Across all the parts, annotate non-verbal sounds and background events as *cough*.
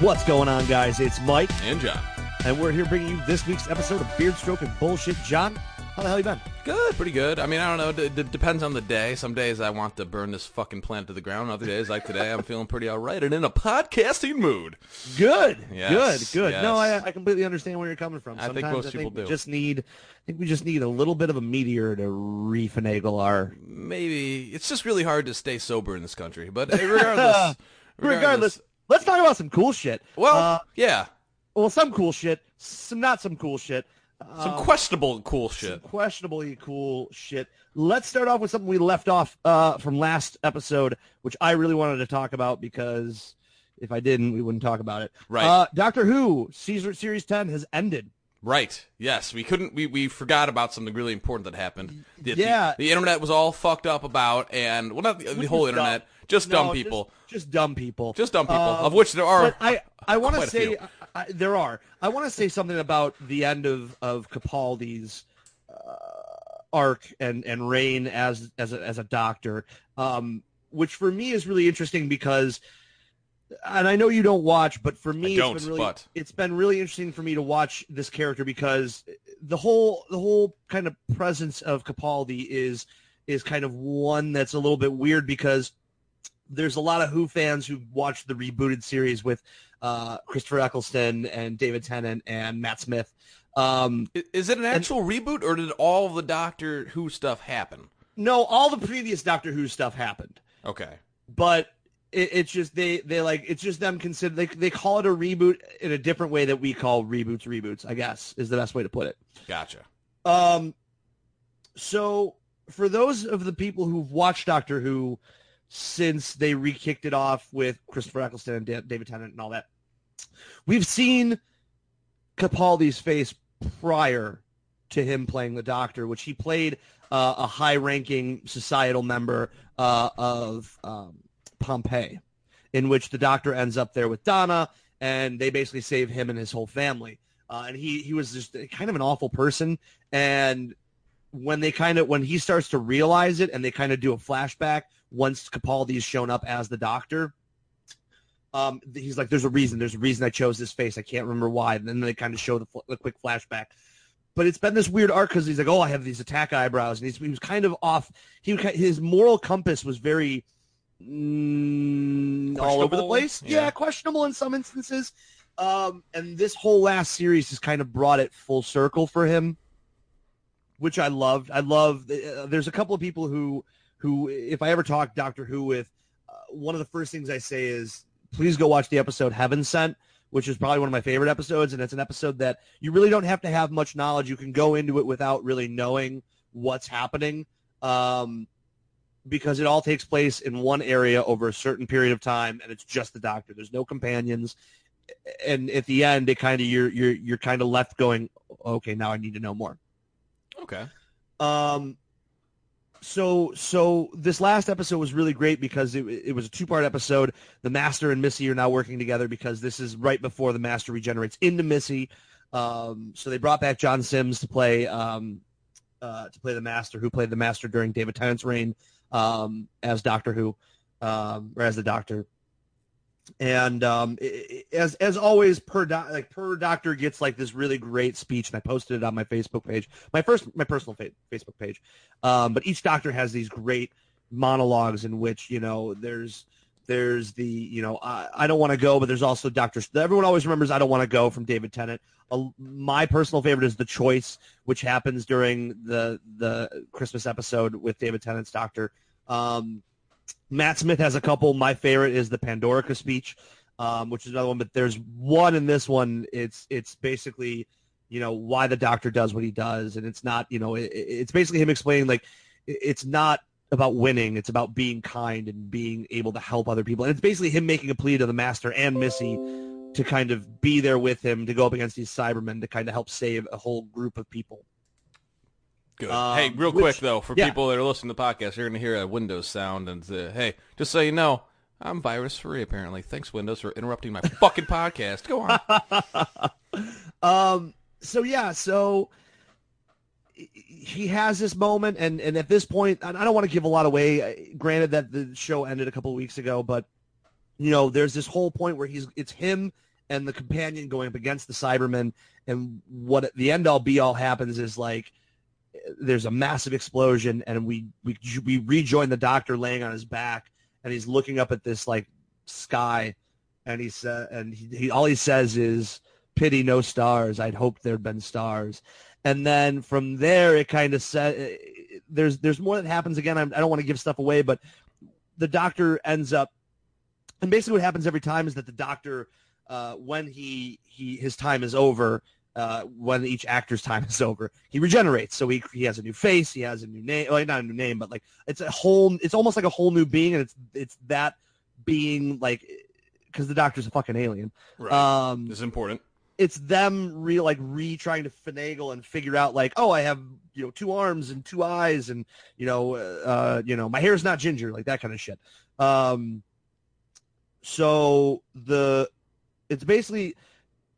What's going on, guys? It's Mike, And Jon. and we're here bringing you this week's episode of Beard Stroke and Bullshit. Jon, how the hell you been? Good, pretty good. I mean, I don't know. It d- d- depends on the day. Some days I want to burn this fucking planet to the ground. Other days, like today, I'm feeling pretty all right and in a podcasting mood. Good, Yes, good, good. No. I, I completely understand where you're coming from. I think Sometimes most people we do. Just need, I think we just need a little bit of a meteor to refinagle our. Maybe it's just really hard to stay sober in this country. But uh, *laughs* regardless, Regardless, let's talk about some cool shit. Well, Uh, yeah, well, some cool shit, some not some cool shit. some Um, questionable cool some shit. questionably cool shit. Let's start off with something we left off uh, from last episode, which I really wanted to talk about because if I didn't, we wouldn't talk about it. Right. Uh, Doctor Who Caesar Series 10 has ended. Right. Yes, we couldn't. We, we forgot about something really important that happened. The, the- Yeah. The, internet was all fucked up about, and well, not the, the whole internet, just No, dumb people, Just, dumb people. just dumb people, Um, of which there are. I, I *laughs* want to say. I, I, there are. I want to say something about the end of of Capaldi's uh, arc and and reign as as a, as a doctor, um, which for me is really interesting because, and I know you don't watch, but for me, it's been really but- it's been really interesting for me to watch this character because the whole the whole kind of presence of Capaldi is is kind of one that's a little bit weird because there's a lot of Who fans who watched the rebooted series with uh, Christopher Eccleston and David Tennant and Matt Smith. Um, Is it an actual reboot, or did all the Doctor Who stuff happen? no, all the previous Doctor Who stuff happened, Okay. but it, it's just they they like it's just them consider they they call it a reboot in a different way that we call reboots reboots. I guess is the best way to put it. Gotcha. Um, so for those of the people who've watched Doctor Who since they re-kicked it off with Christopher Eccleston and Da- David Tennant and all that, we've seen Capaldi's face prior to him playing the Doctor, which he played uh, a high-ranking societal member uh, of um, Pompeii, in which the Doctor ends up there with Donna, and they basically save him and his whole family. Uh, and he he was just kind of an awful person. And when they kind of when he starts to realize it, and they kind of do a flashback once Capaldi's shown up as the Doctor. Um, he's like, "There's a reason. There's a reason I chose this face. I can't remember why." And then they kind of show the, fl- the quick flashback. But it's been this weird arc because he's like, "Oh, I have these attack eyebrows," and he's, he was kind of off. He his moral compass was very mm, all over the place. Yeah. yeah, questionable in some instances. Um, and this whole last series has kind of brought it full circle for him, which I loved. I love. Uh, there's a couple of people who, who, if I ever talk Doctor Who with, uh, one of the first things I say is, please go watch the episode Heaven Sent, which is probably one of my favorite episodes, and it's an episode that you really don't have to have much knowledge. You can go into it without really knowing what's happening. Um, because it all takes place in one area over a certain period of time, and it's just the Doctor. There's no companions and at the end, it kind of you're you're you're kind of left going, okay, now I need to know more. Okay. Um, so so this last episode was really great because it it was a two part episode. The Master and Missy are now working together because this is right before the Master regenerates into Missy. Um, so they brought back John Sims to play um, uh, to play the Master, who played the Master during David Tennant's reign um, as Doctor Who, um, or as the Doctor and um, as as always, per like per doctor gets like this really great speech, and I posted it on my Facebook page, my first my personal fa- Facebook page. Um, but each doctor has these great monologues in which you know there's there's the you know I, I don't want to go, but there's also doctors. Everyone always remembers I don't want to go from David Tennant. My personal favorite is the choice, which happens during the the Christmas episode with David Tennant's doctor. Um, Matt Smith has a couple. My favorite is the Pandorica speech, um, which is another one. But there's one in this one. It's it's basically, you know, why the doctor does what he does, and it's not, you know, it, it's basically him explaining like it's not about winning. It's about being kind and being able to help other people. And it's basically him making a plea to the master and Missy to kind of be there with him to go up against these Cybermen to kind of help save a whole group of people. Good. Um, hey, real which- quick though, for yeah. people that are listening to the podcast, you're going to hear a Windows sound, and uh, hey, just so you know, I'm virus free. Apparently, thanks Windows for interrupting my fucking podcast. Go on. *laughs* um so yeah so he has this moment and and at this point and i don't want to give a lot away granted that the show ended a couple of weeks ago but you know, there's this whole point where he's it's him and the companion going up against the Cybermen, and what at the end all be all happens is like there's a massive explosion, and we we we rejoin the Doctor laying on his back, and he's looking up at this like sky, and he said, and he, he all he says is pity no stars. I'd hoped there'd been stars, and then from there it kind of said there's there's more that happens again. I do not want to give stuff away, but the Doctor ends up, and basically what happens every time is that the Doctor, uh, when he he his time is over, uh, when each actor's time is over. He regenerates, so he he has a new face, he has a new name, like not a new name, but like it's a whole, it's almost like a whole new being, and it's it's that being like because the Doctor's a fucking alien. Right. Um, this is important. It's them re like re trying to finagle and figure out like, oh, I have you know two arms and two eyes, and you know, uh, you know, my hair's not ginger, like that kind of shit. Um, so the it's basically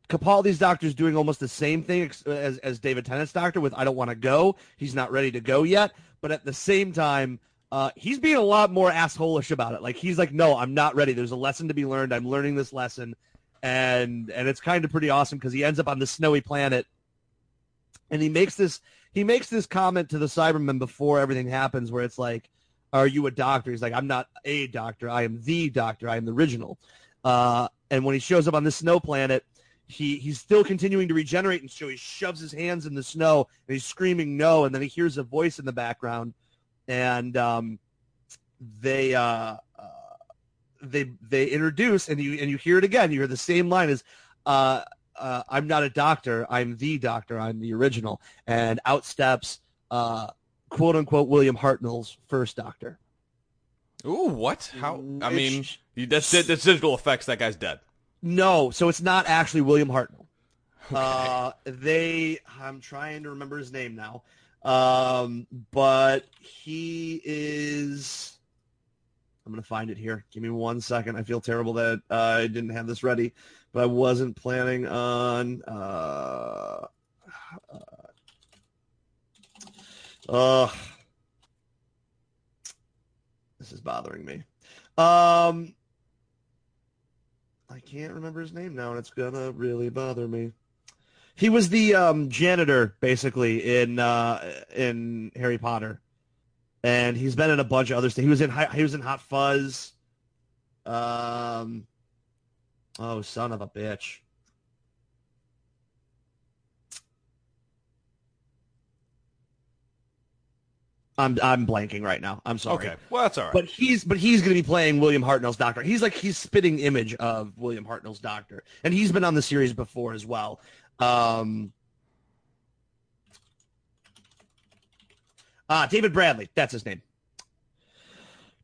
Capaldi's doctor's doing almost the same thing as, as David Tennant's doctor with I don't want to go. He's not ready to go yet. But at the same time, uh, he's being a lot more assholish about it. Like he's like, no, I'm not ready. There's a lesson to be learned. I'm learning this lesson. And and it's kind of pretty awesome because he ends up on the snowy planet and he makes this he makes this comment to the Cybermen before everything happens where it's like, Are you a doctor? He's like, I'm not a doctor, I am the doctor, I am the original. Uh, and when he shows up on the snow planet, he he's still continuing to regenerate and so he shoves his hands in the snow and he's screaming no and then he hears a voice in the background and um, they uh, uh, they they introduce and you and you hear it again you hear the same line as uh, uh I'm not a doctor I'm the doctor I'm the original and out steps uh, quote unquote William Hartnell's first doctor Ooh, what? How? I mean, that's that's digital effects. That guy's dead. No, so it's not actually William Hartnell. *laughs* Okay. Uh, they, I'm trying to remember his name now, um, but he is. I'm gonna find it here. Give me one second. I feel terrible that uh, I didn't have this ready, but I wasn't planning on. Uh, uh, this is bothering me. Um, I can't remember his name now, and it's gonna really bother me. He was the um, janitor, basically, in uh, in Harry Potter, and he's been in a bunch of other stuff. He was in he was in Hot Fuzz. Um, oh, son of a bitch. I'm I'm blanking right now. I'm sorry. Okay, well that's all right. But he's but he's going to be playing William Hartnell's Doctor. He's like he's spitting image of William Hartnell's Doctor, and he's been on the series before as well. Um, uh, David Bradley, that's his name.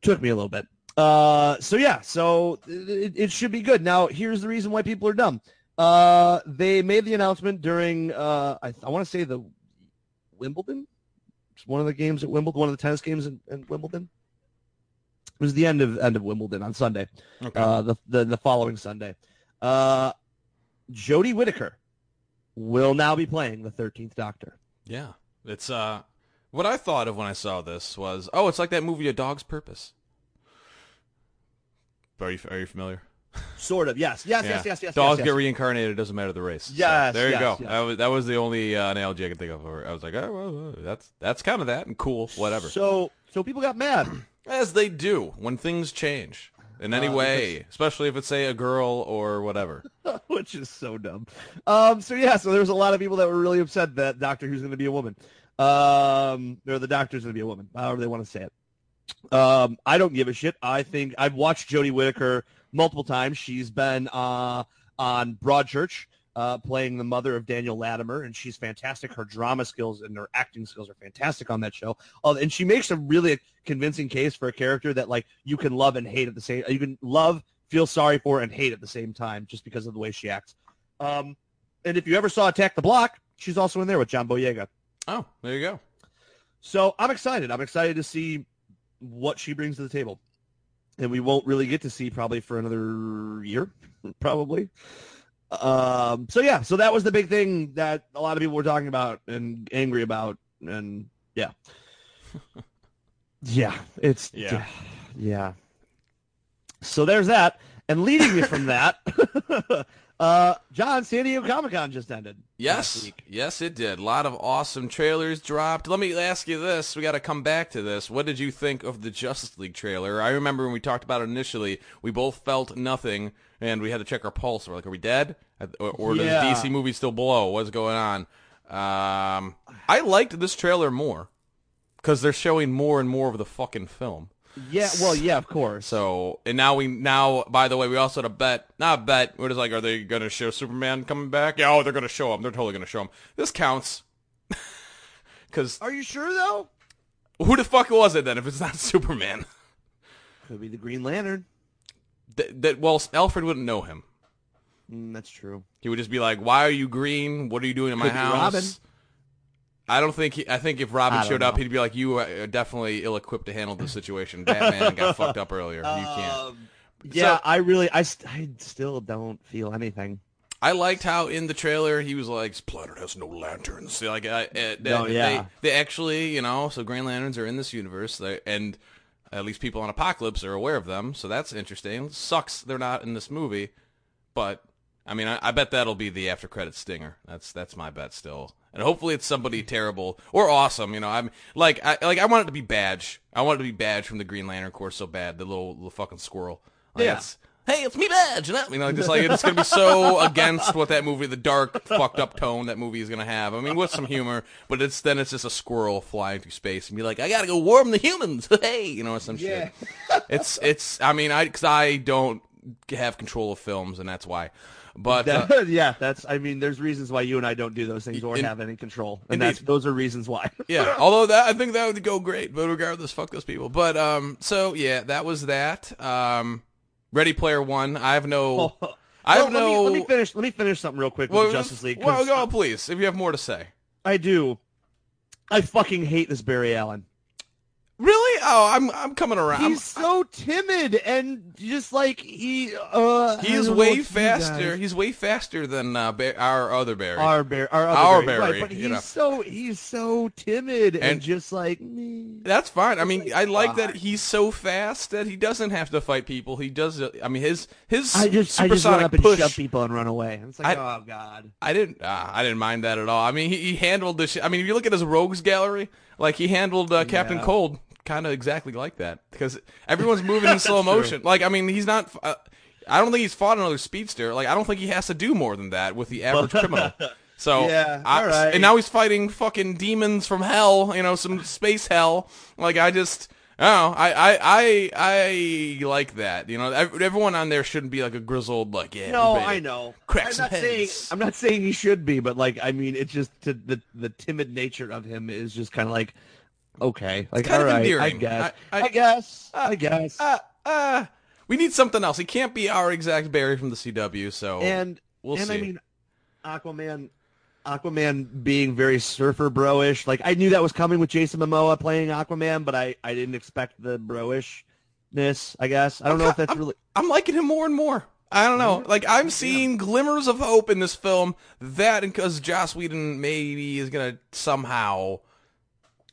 Took me a little bit. Uh, so yeah, so it, it should be good. Now here's the reason why people are dumb. Uh, they made the announcement during uh, I, I want to say the Wimbledon one of the games at Wimbledon, one of the tennis games in, in Wimbledon. It was the end of end of Wimbledon on Sunday, okay. uh, the, the the following Sunday. Uh, Jodie Whittaker will now be playing the Thirteenth Doctor. Yeah, it's uh, what I thought of when I saw this was, oh, it's like that movie A Dog's Purpose. Are you are you familiar? Sort of, yes, yes, yeah. yes, yes, yes. Dogs yes, get reincarnated. It doesn't matter the race. Yes, so, there you yes, go. Yes. That was that was the only uh, analogy I could think of. I was like, oh, well, that's that's kind of that and cool, whatever. So, so people got mad, *clears throat* as they do when things change in any uh, way, because... especially if it's say a girl or whatever, *laughs* which is so dumb. Um, so yeah, so there was a lot of people that were really upset that Doctor Who's going to be a woman, um, or the Doctor's going to be a woman, however they want to say it. Um, I don't give a shit. I think I've watched Jodie Whittaker multiple times. She's been uh, on Broadchurch uh, playing the mother of Daniel Latimer, and she's fantastic. Her drama skills and her acting skills are fantastic on that show. Uh, and she makes a really convincing case for a character that like you can love and hate at the same. You can love, feel sorry for, and hate at the same time just because of the way she acts. Um, and if you ever saw Attack the Block, she's also in there with John Boyega. Oh, there you go. So I'm excited. I'm excited to see what she brings to the table and we won't really get to see probably for another year, *laughs* probably. Um, so yeah, so that was the big thing that a lot of people were talking about and angry about, and yeah, *laughs* yeah, it's yeah, yeah. So there's that, And leading me from that, *laughs* uh, Jon, San Diego Comic Con just ended. Yes, yes, it did. A lot of awesome trailers dropped. Let me ask you this: We got to come back to this. What did you think of the Justice League trailer? I remember when we talked about it initially, we both felt nothing, and we had to check our pulse. We're like, "Are we dead? Or, or Yeah. does DC movie still blow? What's going on?" Um, I liked this trailer more because they're showing more and more of the fucking film. Yeah, well, yeah, of course. So, and now we now, by the way, we also had a bet. Not a bet. We're just like, are they going to show Superman coming back? Yeah, oh, they're going to show him. They're totally going to show him. This counts. *laughs* Because Are you sure though? who the fuck was it then if it's not *laughs* Superman? Could be the Green Lantern. that, that well, Alfred wouldn't know him. Mm, that's true. He would just be like, "Why are you green? What are you doing in my Could be house?" Robin. I don't think. He, I think if Robin showed up, he'd be like, "You are definitely ill-equipped to handle the situation. Batman got *laughs* fucked up earlier. You can't." Um, yeah, So- I really, I, st- I still don't feel anything. I liked how in the trailer he was like, "This planet has no lanterns." Like, I, uh, they, Oh, yeah. they, they actually, you know, so Green Lanterns are in this universe, they, and at least people on Apokolips are aware of them, so that's interesting. Sucks they're not in this movie, but I mean, I, I bet that'll be the after credit stinger. That's that's my bet still, and hopefully it's somebody hmm. terrible or awesome. You know, I'm like, I like I want it to be B'dg. I want it to be B'dg from the Green Lantern Corps so bad, the little little fucking squirrel. Like, Yeah. it's- hey, it's me, B'dg. And that, you know, just like it's gonna be so *laughs* against what that movie, the dark, fucked up tone that movie is gonna have. I mean, with some humor, but it's then it's just a squirrel flying through space and be like, I gotta go warm the humans. *laughs* hey, you know, or some shit. It's it's. I mean, I because I don't have control of films, and that's why. But uh, *laughs* yeah, that's. I mean, there's reasons why you and I don't do those things or In- have any control, and Indeed. that's those are reasons why. *laughs* yeah, although that I think that would go great. But regardless, fuck those people. But um, so yeah, that was that. Um, Ready Player One. I have no. *laughs* I have Well, no. Let me, let me finish. Let me finish something real quick with Well, Justice League. Well, go please. If you have more to say. I do. I fucking hate this Barry Allen. Really? Oh, I'm I'm coming around. He's so timid and just like he. Uh, I He's way what to do, faster. He's way faster than uh, ba- our other Barry. Our Barry, our, other Our Barry, right? But you he's know. so he's so timid and, And- just like me. That's fine. I mean, I like that he's so fast that he doesn't have to fight people. He does. I mean, his his I just I just run up and push. shove people and run away. It's like, I- oh god. I didn't. Uh, I didn't mind that at all. I mean, he, he handled this. I mean, if you look at his rogues gallery, like he handled uh, Captain Yeah. Cold kind of exactly like that because everyone's moving in *laughs* slow That's true. motion. Like, I mean, he's not. Uh, I don't think he's fought another speedster. Like, I don't think he has to do more than that with the average criminal. *laughs* So Yeah, I- all right. and now he's fighting fucking demons from hell. You know, some space hell. Like, I just. Oh, I, I, I, I like that. You know, everyone on there shouldn't be like a grizzled, like, yeah. No, I know. Crack I'm not saying. I'm not saying he should be, but like I mean, it's just to, the the timid nature of him is just kind of like okay, like kind all of right, I guess, I- I, I- guess, I guess, uh, uh, we need something else. He can't be our exact Barry from the CW, so and we'll and see. I mean, Aquaman. Aquaman being very surfer bro-ish. Like I knew that was coming with Jason Momoa playing Aquaman, but I, I didn't expect the bro-ishness, I guess. I don't know if that's I'm- really I'm liking him more and more. I don't know. Like I'm seeing glimmers of hope in this film. That and because Joss Whedon maybe is gonna somehow.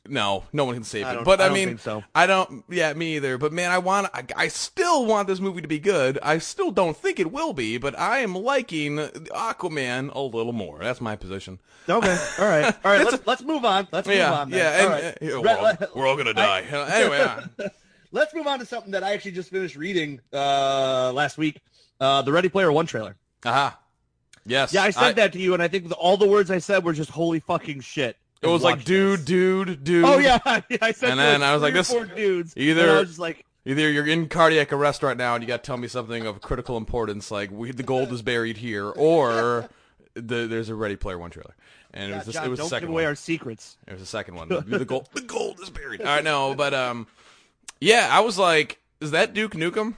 No, no one can save it. But I I, mean, so. I don't. Yeah, me either. But man, I want. I, I still want this movie to be good. I still don't think it will be, but I am liking Aquaman a little more. That's my position. Okay. All right. *laughs* All right. let's let's move on. Let's move yeah, on. Then. yeah. All And, right. yeah, we're, all, we're all gonna die. Uh, anyway. *laughs* Let's move on to something that I actually just finished reading uh, last week. Uh, the Ready Player One trailer. Aha. Yes. Yeah, I said that to you, and I think the, all the words I said were just holy fucking shit. It was like, dude, this. dude, dude. Oh yeah, *laughs* yeah, I said. And then like, I was like, this- four dudes. either- I was like, Either you're in cardiac arrest right now and you got to tell me something of critical importance, like we, the gold is buried here, or the, there's a Ready Player One trailer, and it was the, Jon, it was the don't second give away one. our secrets. It was the second one. *laughs* The gold, the gold is buried. All right, no, but um, yeah, I was like, is that Duke Nukem?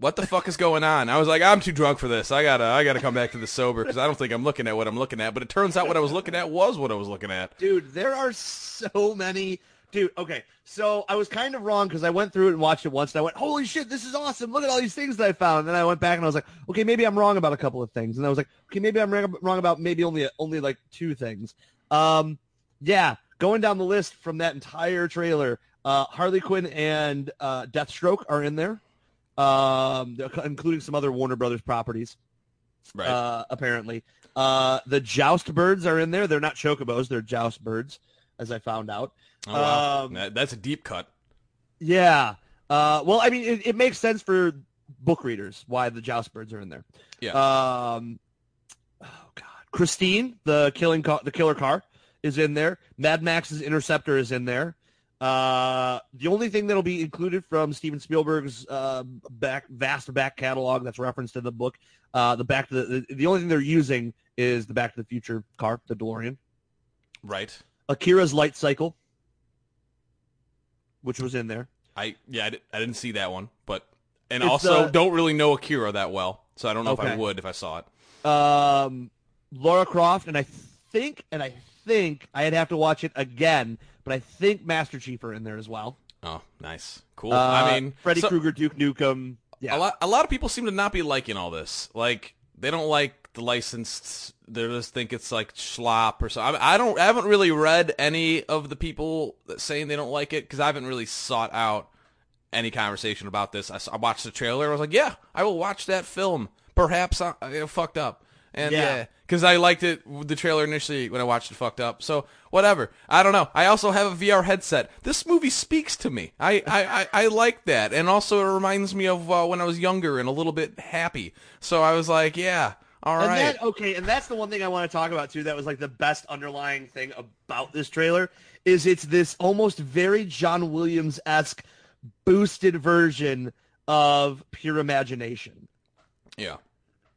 What the fuck is going on? I was like, I'm too drunk for this. I gotta, I gotta come back to the sober because I don't think I'm looking at what I'm looking at. But it turns out what I was looking at was what I was looking at. Dude, there are so many. Dude, okay. So I was kind of wrong because I went through it and watched it once, and I went, "Holy shit, this is awesome! Look at all these things that I found." And then I went back and I was like, "Okay, maybe I'm wrong about a couple of things." And I was like, "Okay, maybe I'm wrong about maybe only only like two things." Um, yeah, going down the list from that entire trailer, uh, Harley Quinn and uh, Deathstroke are in there. Um, including some other Warner Brothers properties. Right. Uh, apparently, uh, the Joust birds are in there. They're not chocobos; they're Joust birds, as I found out. oh, wow. um, That- that's a deep cut. Yeah. Uh, well, I mean, it, it makes sense for book readers why the Joust birds are in there. Yeah. Um, oh God, Christine, the killing car, the killer car, is in there. Mad Max's Interceptor is in there. Uh, the only thing that'll be included from Steven Spielberg's uh, back vast back catalog that's referenced in the book, uh, the back to the, the the only thing they're using is the Back to the Future car, the DeLorean. Right. Akira's Light Cycle, which was in there. I yeah, I, I didn't see that one, but and It's, also uh, don't really know Akira that well, so I don't know if I would if I saw it. um, Lara Croft, and I think, and I think I'd have to watch it again, but I think Master Chief are in there as well. Oh, nice, cool. Uh, I mean, Freddy so- Krueger, Duke Nukem. Yeah, a lot a lot of people seem to not be liking all this. Like they don't like the licensed. They just think it's like schlop or something. I don't. I haven't really read any of the people saying they don't like it because I haven't really sought out any conversation about this. I, I watched the trailer. I was like, yeah, I will watch that film. Perhaps I, I fucked up. And Yeah. yeah, because I liked it the trailer initially when I watched it fucked up. So whatever. I don't know. I also have a VR headset. This movie speaks to me. I I, I, I like that, and also it reminds me of uh, when I was younger and a little bit happy. So I was like, yeah, all and right. that okay, and that's the one thing I want to talk about too. That was like the best underlying thing about this trailer is it's this almost very John Williams esque boosted version of pure imagination. yeah.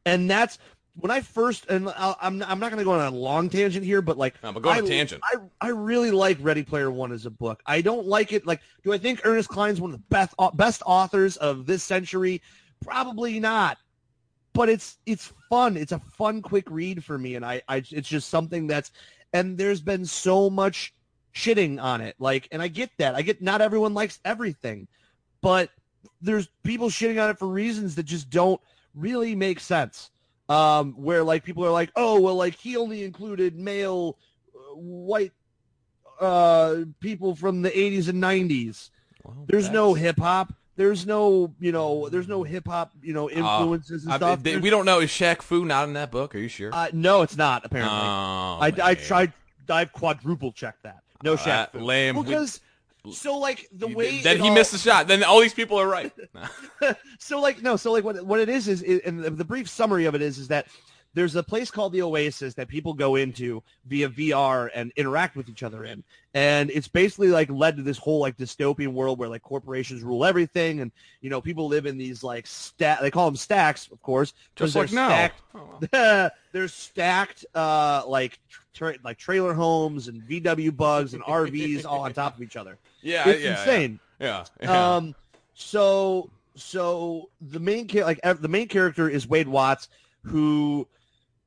and that's when I first and I'll, I'm I'm not going to go on a long tangent here, but like No, but go on a I- tangent. I I really like Ready Player One as a book. I don't like it. Like, do I think Ernest Cline's one of the best best authors of this century? Probably not. But it's it's fun. It's a fun, quick read for me, and I, I it's just something that's. And there's been so much shitting on it, like, and I get that. I get not everyone likes everything, but there's people shitting on it for reasons that just don't really make sense. Um, where like people are like, oh well, like he only included male, uh, white, uh, people from the 80s and 90s. Well, There's no hip hop. There's no, you know, there's no hip hop, you know, influences and I- stuff. they- we don't know. Is Shaq Fu not in that book? Are you sure? uh, no, it's not apparently. Oh, I, I tried. I've quadruple checked that. No Uh, Shaq. Fu. lame. We- Because so like the You- way then he all- missed the shot. Then all these people are right. *laughs* so like no, so like what what it is is, is and the, the brief summary of it is is that there's a place called the Oasis that people go into via VR and interact with each other in, and it's basically like led to this whole like dystopian world where like corporations rule everything, and you know people live in these like stat they call them stacks, of course, Just like now. stacked Oh. *laughs* they're stacked uh, like tra- like trailer homes and VW bugs and RVs all on top of each other. Yeah, It's yeah, insane. Yeah, yeah. Um, so so the main like the main character is Wade Watts, who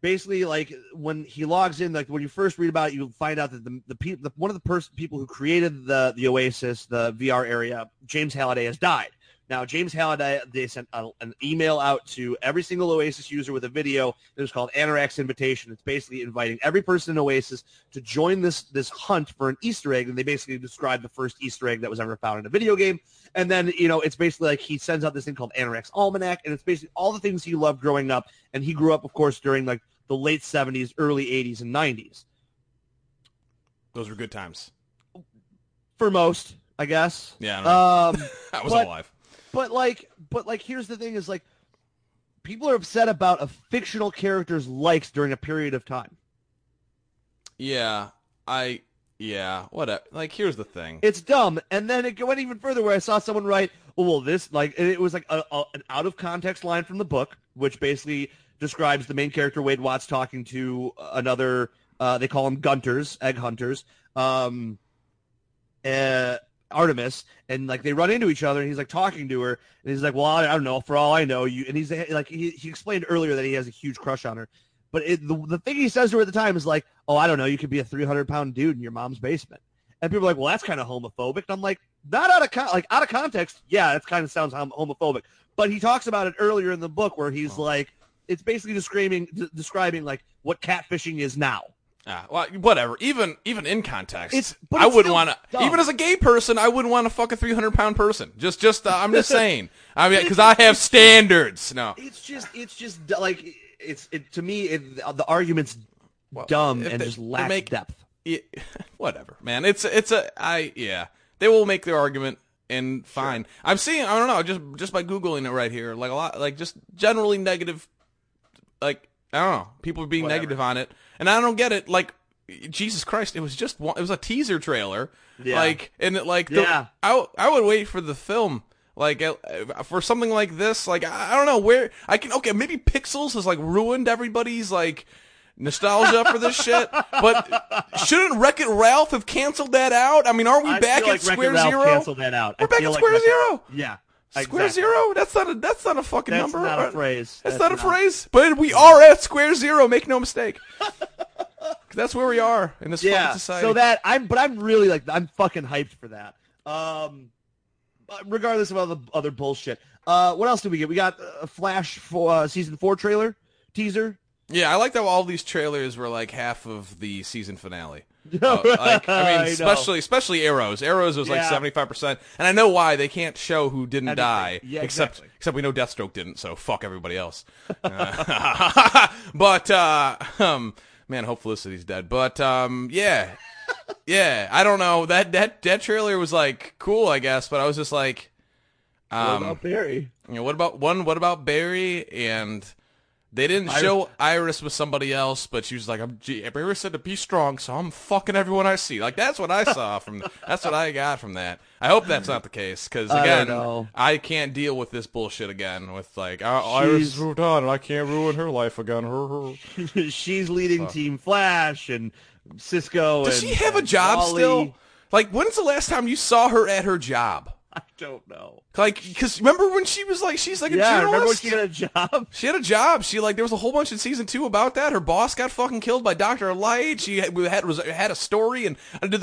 basically like when he logs in, like when you first read about it, you find out that the the, pe- the one of the person people who created the the Oasis, the VR area, James Halliday, has died. Now, James Halliday, they sent a, an email out to every single Oasis user with a video that was called Anorak's Invitation. It's basically inviting every person in Oasis to join this this hunt for an Easter egg, and they basically describe the first Easter egg that was ever found in a video game. And then, you know, it's basically like he sends out this thing called Anorak's Almanac, and it's basically all the things he loved growing up. And he grew up, of course, during like the late 70s, early 80s, and 90s. Those were good times. For most, I guess. Yeah, I. Um, *laughs* I was but- alive. But like, but like, here's the thing: is like, people are upset about a fictional character's likes during a period of time. Yeah, I. Yeah, whatever. Like, here's the thing. It's dumb. And then it went even further, where I saw someone write, "Oh, well, this like," it was like a, a, an out of context line from the book, which basically describes the main character Wade Watts talking to another. Uh, they call them Gunters, egg hunters. Um, uh, Artemis, and like they run into each other, and he's like talking to her, and he's like, "Well, I, I don't know. For all I know, you." And he's like, he, he explained earlier that he has a huge crush on her, but it, the the thing he says to her at the time is like, "Oh, I don't know. You could be a three hundred pound dude in your mom's basement," and people are like, "Well, that's kind of homophobic." And I'm like, not out of con- like out of context. Yeah, that kind of sounds hom- homophobic, but he talks about it earlier in the book where he's Oh. like, it's basically describing d- describing like what catfishing is now. Ah, well, whatever. Even even in context, It's- I it's wouldn't want to. Even as a gay person, I wouldn't want to fuck a three hundred pound person. Just just uh, I'm just *laughs* saying. I mean, because I have standards. No, It's just, it's just like it's it to me. It, the argument's Well, dumb and they- just lacks make- depth. Yeah, *laughs* whatever, man. It's it's a I yeah. They will make their argument and fine. I'm seeing I don't know just just by googling it right here like a lot like just generally negative like I don't know people are being Whatever. negative on it and I don't get it like Jesus Christ it was just one it was a teaser trailer Yeah. like and it like the, Yeah. I I would wait for the film like uh, for something like this like I, I don't know where I can okay maybe Pixels has like ruined everybody's like nostalgia for this shit *laughs* but shouldn't Wreck It Ralph have canceled that out I mean are we I back at like Square Zero Canceled that out. We're I back at like Square Wreck-It- Zero. Yeah. Square exactly. Zero that's not a that's not a fucking That's number not a phrase. that's, That's not a not. phrase but we are at Square Zero make no mistake *laughs* that's where we are in this Yeah. fucking society So that I'm, but I'm really like I'm fucking hyped for that. Um, regardless of all the other bullshit. Uh, what else did we get? We got a Flash for uh, season four trailer teaser. Yeah, I like that all these trailers were like half of the season finale. *laughs* Uh, *laughs* like I mean, know. especially especially Arrows. Arrows was like Yeah. seventy five percent, and I know why they can't show who didn't Everything. die. Yeah, except exactly. except we know Deathstroke didn't, so fuck everybody else. Uh, *laughs* but uh, um, man, hope Felicity's dead. But um, yeah, yeah, I don't know that that that trailer was like cool, I guess, but I was just like, um, what about Barry? you know, what about one? What about Barry? And they didn't show Iris with somebody else, but she was like, "I'm." Gee, Barry said to be strong, so I'm fucking everyone I see. Like that's what I saw from. that's what I got from that. I hope that's not the case, because I again, know. I can't deal with this bullshit again. With like, "Oh, Iris She's- moved on, and I can't ruin her life again. *laughs* She's leading Team Flash and Cisco. Does and, she have a job Wally. still? Like, when's the last time you saw her at her job? *laughs* I don't know. Like, because remember when she was like, she's like a Yeah, journalist. remember when she had a job? She had a job. She like there was a whole bunch in season two about that. Her boss got fucking killed by Doctor Light. She had, had was had a story, and,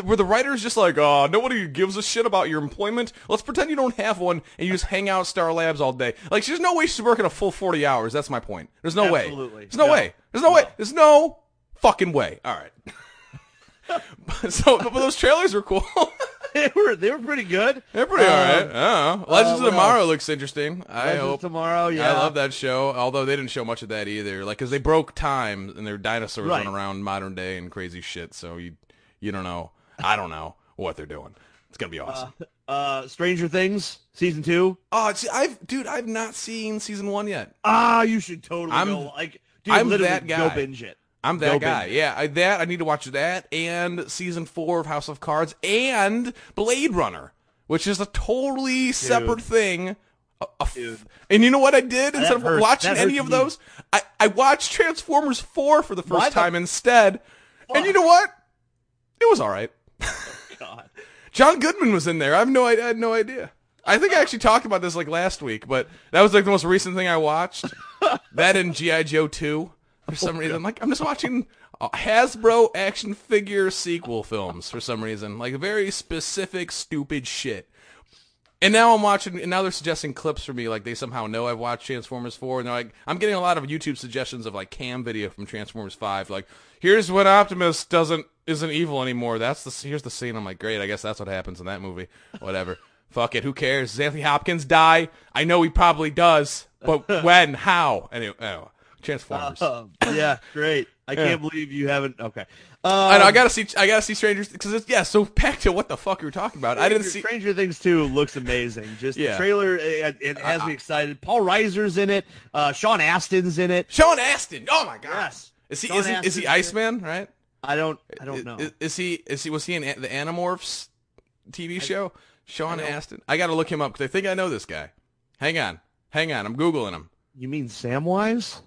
were the writers just like, oh, nobody gives a shit about your employment. Let's pretend you don't have one, and you just hang out at Star Labs all day. Like, there's no way she's working a full forty hours. That's my point. There's no way. Absolutely. There's no, No. way. There's no, way. There's no fucking way. All right. *laughs* so, but those trailers were cool. *laughs* *laughs* they were they were pretty good. They're pretty Um, alright. I don't know. Legends what of Tomorrow else? looks interesting. I Legends hope. tomorrow. Yeah, I love that show, although they didn't show much of that either. Like, cause they broke time and their dinosaurs Right. run around modern day and crazy shit. So you, you don't know. I don't know what they're doing. It's gonna be awesome. Uh, Stranger Things season two. oh, see, I've, dude, I've not seen season one yet. Ah, you should totally I'm- go. Like, dude, I'm literally that go binge it. I'm that guy. it. Yeah, I, that I need to watch that and season four of House of Cards and Blade Runner, which is a totally separate thing. A- a f- Dude. And you know what I did instead of hurts. watching That any of those? I, I watched Transformers 4 for the first time instead. And you know what? It was all right. *laughs* God. John Goodman was in there. I have no I had no idea. I think I actually *laughs* talked about this like last week, but that was like the most recent thing I watched. *laughs* that and GI Joe 2 for some reason. *laughs* Like I'm just watching uh, Hasbro action figure sequel films for some reason. Like very specific stupid shit. And now I'm watching, and now they're suggesting clips for me. Like they somehow know I've watched Transformers 4, and they're like, I'm getting a lot of YouTube suggestions of like cam video from Transformers 5. Like, here's when Optimus doesn't isn't evil anymore. That's the here's the scene. I'm like, great. I guess that's what happens in that movie. Whatever. *laughs* Fuck it. Who cares? Does Anthony Hopkins die? I know he probably does, but *laughs* when? How? Anyway, oh, Transformers. Um, yeah, *laughs* great. I can't believe you haven't. Okay. Um, I know. I gotta see. I gotta see Strangers because yeah. So back to what the fuck you were talking about. I didn't see. Stranger Things 2 looks amazing. Just Yeah. the trailer, it, it has me excited. Paul Reiser's in it. Uh, Sean Astin's in it. Sean Astin. Oh my gosh. Yes. Is he is he, is he Iceman? Right. I don't. I don't know. Is, is he is he was he in the Animorphs TV show? Sean Astin. I got to look him up because I think I know this guy. Hang on, hang on. I'm googling him. you mean Samwise?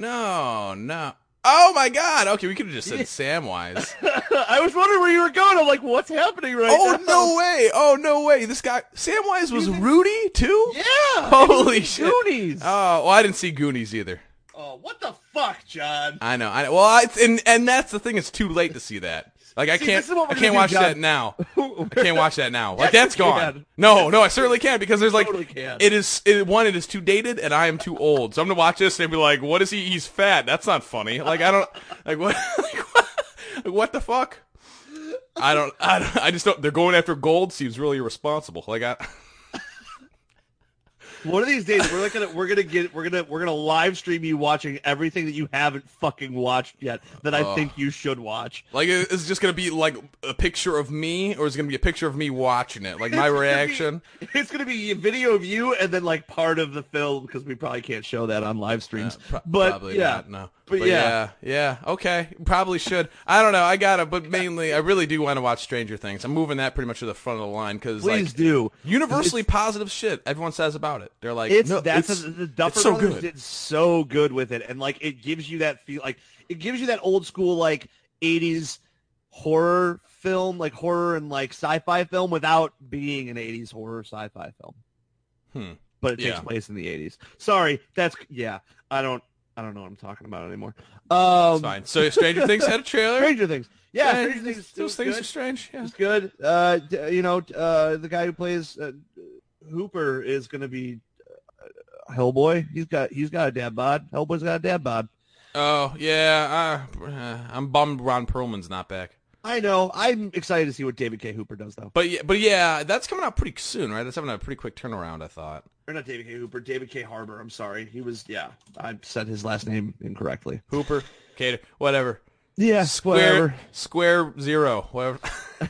No, no. Oh my God. Okay, we could have just said Samwise. *laughs* I was wondering where you were going. I'm like, what's happening right oh now? Oh no way. Oh no way. This guy Samwise was Rudy too. Yeah. *laughs* Holy it shit. Goonies. Oh, well, I didn't see Goonies either. oh, what the fuck, Jon? I know. I know. Well, I, and and that's the thing. It's too late to see that. Like I See, can't. this is what I can't watch Jon. that now. *laughs* I can't watch that now. Like *laughs* Yes, that's gone. can. No, no, I certainly can't because there's like Totally it is. It, one, it is too dated, and I am too old. So I'm gonna watch this and be like, "What is he? He's fat. That's not funny." Like I don't like what. *laughs* Like, what? Like, what the fuck? I don't, I don't, I just don't. They're going after gold. Seems really irresponsible. Like I. One of these days, we're like gonna we're gonna get we're gonna we're gonna live stream you watching everything that you haven't fucking watched yet that I Ugh. think you should watch. Like, is it just gonna be like a picture of me, or is it gonna be a picture of me watching it? Like my It's gonna be- reaction. It's gonna be a video of you and then like part of the film because we probably can't show that on live streams. Uh, pro- but probably yeah, not. No. But yeah, yeah. yeah, okay. Probably should. I don't know. I gotta, but mainly, I really do want to watch Stranger Things. I'm moving that pretty much to the front of the line because please like do. universally positive shit everyone says about it. They're like, It's no, that's it's, the Duffer it's so Brothers good. did so good with it, and like it gives you that feel, like it gives you that old school like '80s horror film, like horror and like sci-fi film, without being an '80s horror sci-fi film. Hmm. But it takes Yeah. place in the '80s. Sorry, that's yeah. I don't I don't know what I'm talking about anymore. Um, It's fine. So Stranger Things had a trailer. Stranger Things, yeah, Stranger Things. those things good. are strange. Yeah. It's good. Uh, you know, uh, the guy who plays uh, Hooper is going to be uh, Hellboy. He's got he's got a dad bod. Hellboy's got a dad bod. Oh yeah. Uh, uh, I'm bummed Ron Perlman's not back. I know. I'm excited to see what David K. Hooper does, though. But yeah, but yeah, that's coming out pretty soon, right? That's having a pretty quick turnaround. I thought. Or not David K. Hooper. David K. Harbour. I'm sorry. He was. Yeah, I said his last name incorrectly. Hooper, Cater, whatever. Yeah, Square, whatever. Square Zero, whatever. *laughs*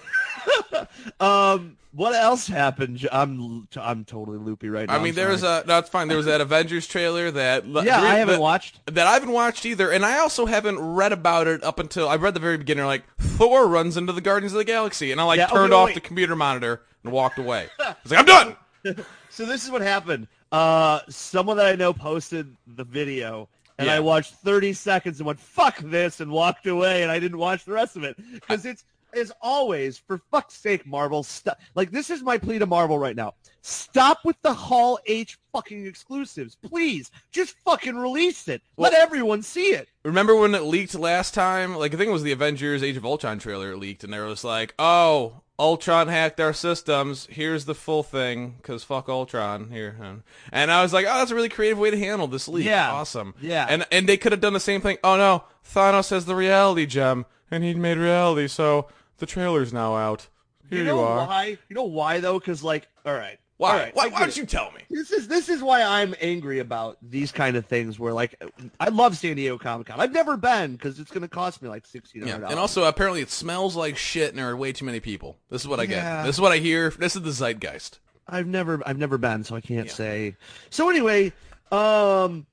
Um, what else happened? I'm I'm totally loopy right now. I mean, there was a no, it's fine. There was that Avengers trailer that yeah. I haven't that, watched. that I haven't watched either, and I also haven't read about it up until I read the very beginning. Like Thor runs into the Guardians of the Galaxy, and I like Yeah, turned wait, off wait. the computer monitor and walked away. *laughs* I was like, I'm done. *laughs* So this is what happened. Uh, someone that I know posted the video, and Yeah. I watched 30 seconds and went "fuck this" and walked away, and I didn't watch the rest of it *laughs* because it's as always for fuck's sake, Marvel. Stop. Like this is my plea to Marvel right now. Stop with the Hall H fucking exclusives, please. Just fucking release it. Let everyone see it. Remember when it leaked last time? Like I think it was the Avengers Age of Ultron trailer leaked, and they were just like, "Oh, Ultron hacked our systems. Here's the full thing, cause fuck Ultron here." And I was like, "Oh, that's a really creative way to handle this leak. Yeah. awesome. Yeah. And and they could have done the same thing. Oh no, Thanos has the reality gem, and he'd made reality, so the trailer's now out. Here you, you know are. why? You know why though? Because like, all right, Why? right, why? Why don't you tell me? This is this is why I'm angry about these kind of things. Where like, I love San Diego Comic Con. I've never been because it's going to cost me like sixteen Yeah, hundred and dollars. also apparently it smells like shit, and there are way too many people. This is what I Yeah. get. This is what I hear. This is the zeitgeist. I've never I've never been, so I can't Yeah. say. So anyway, um,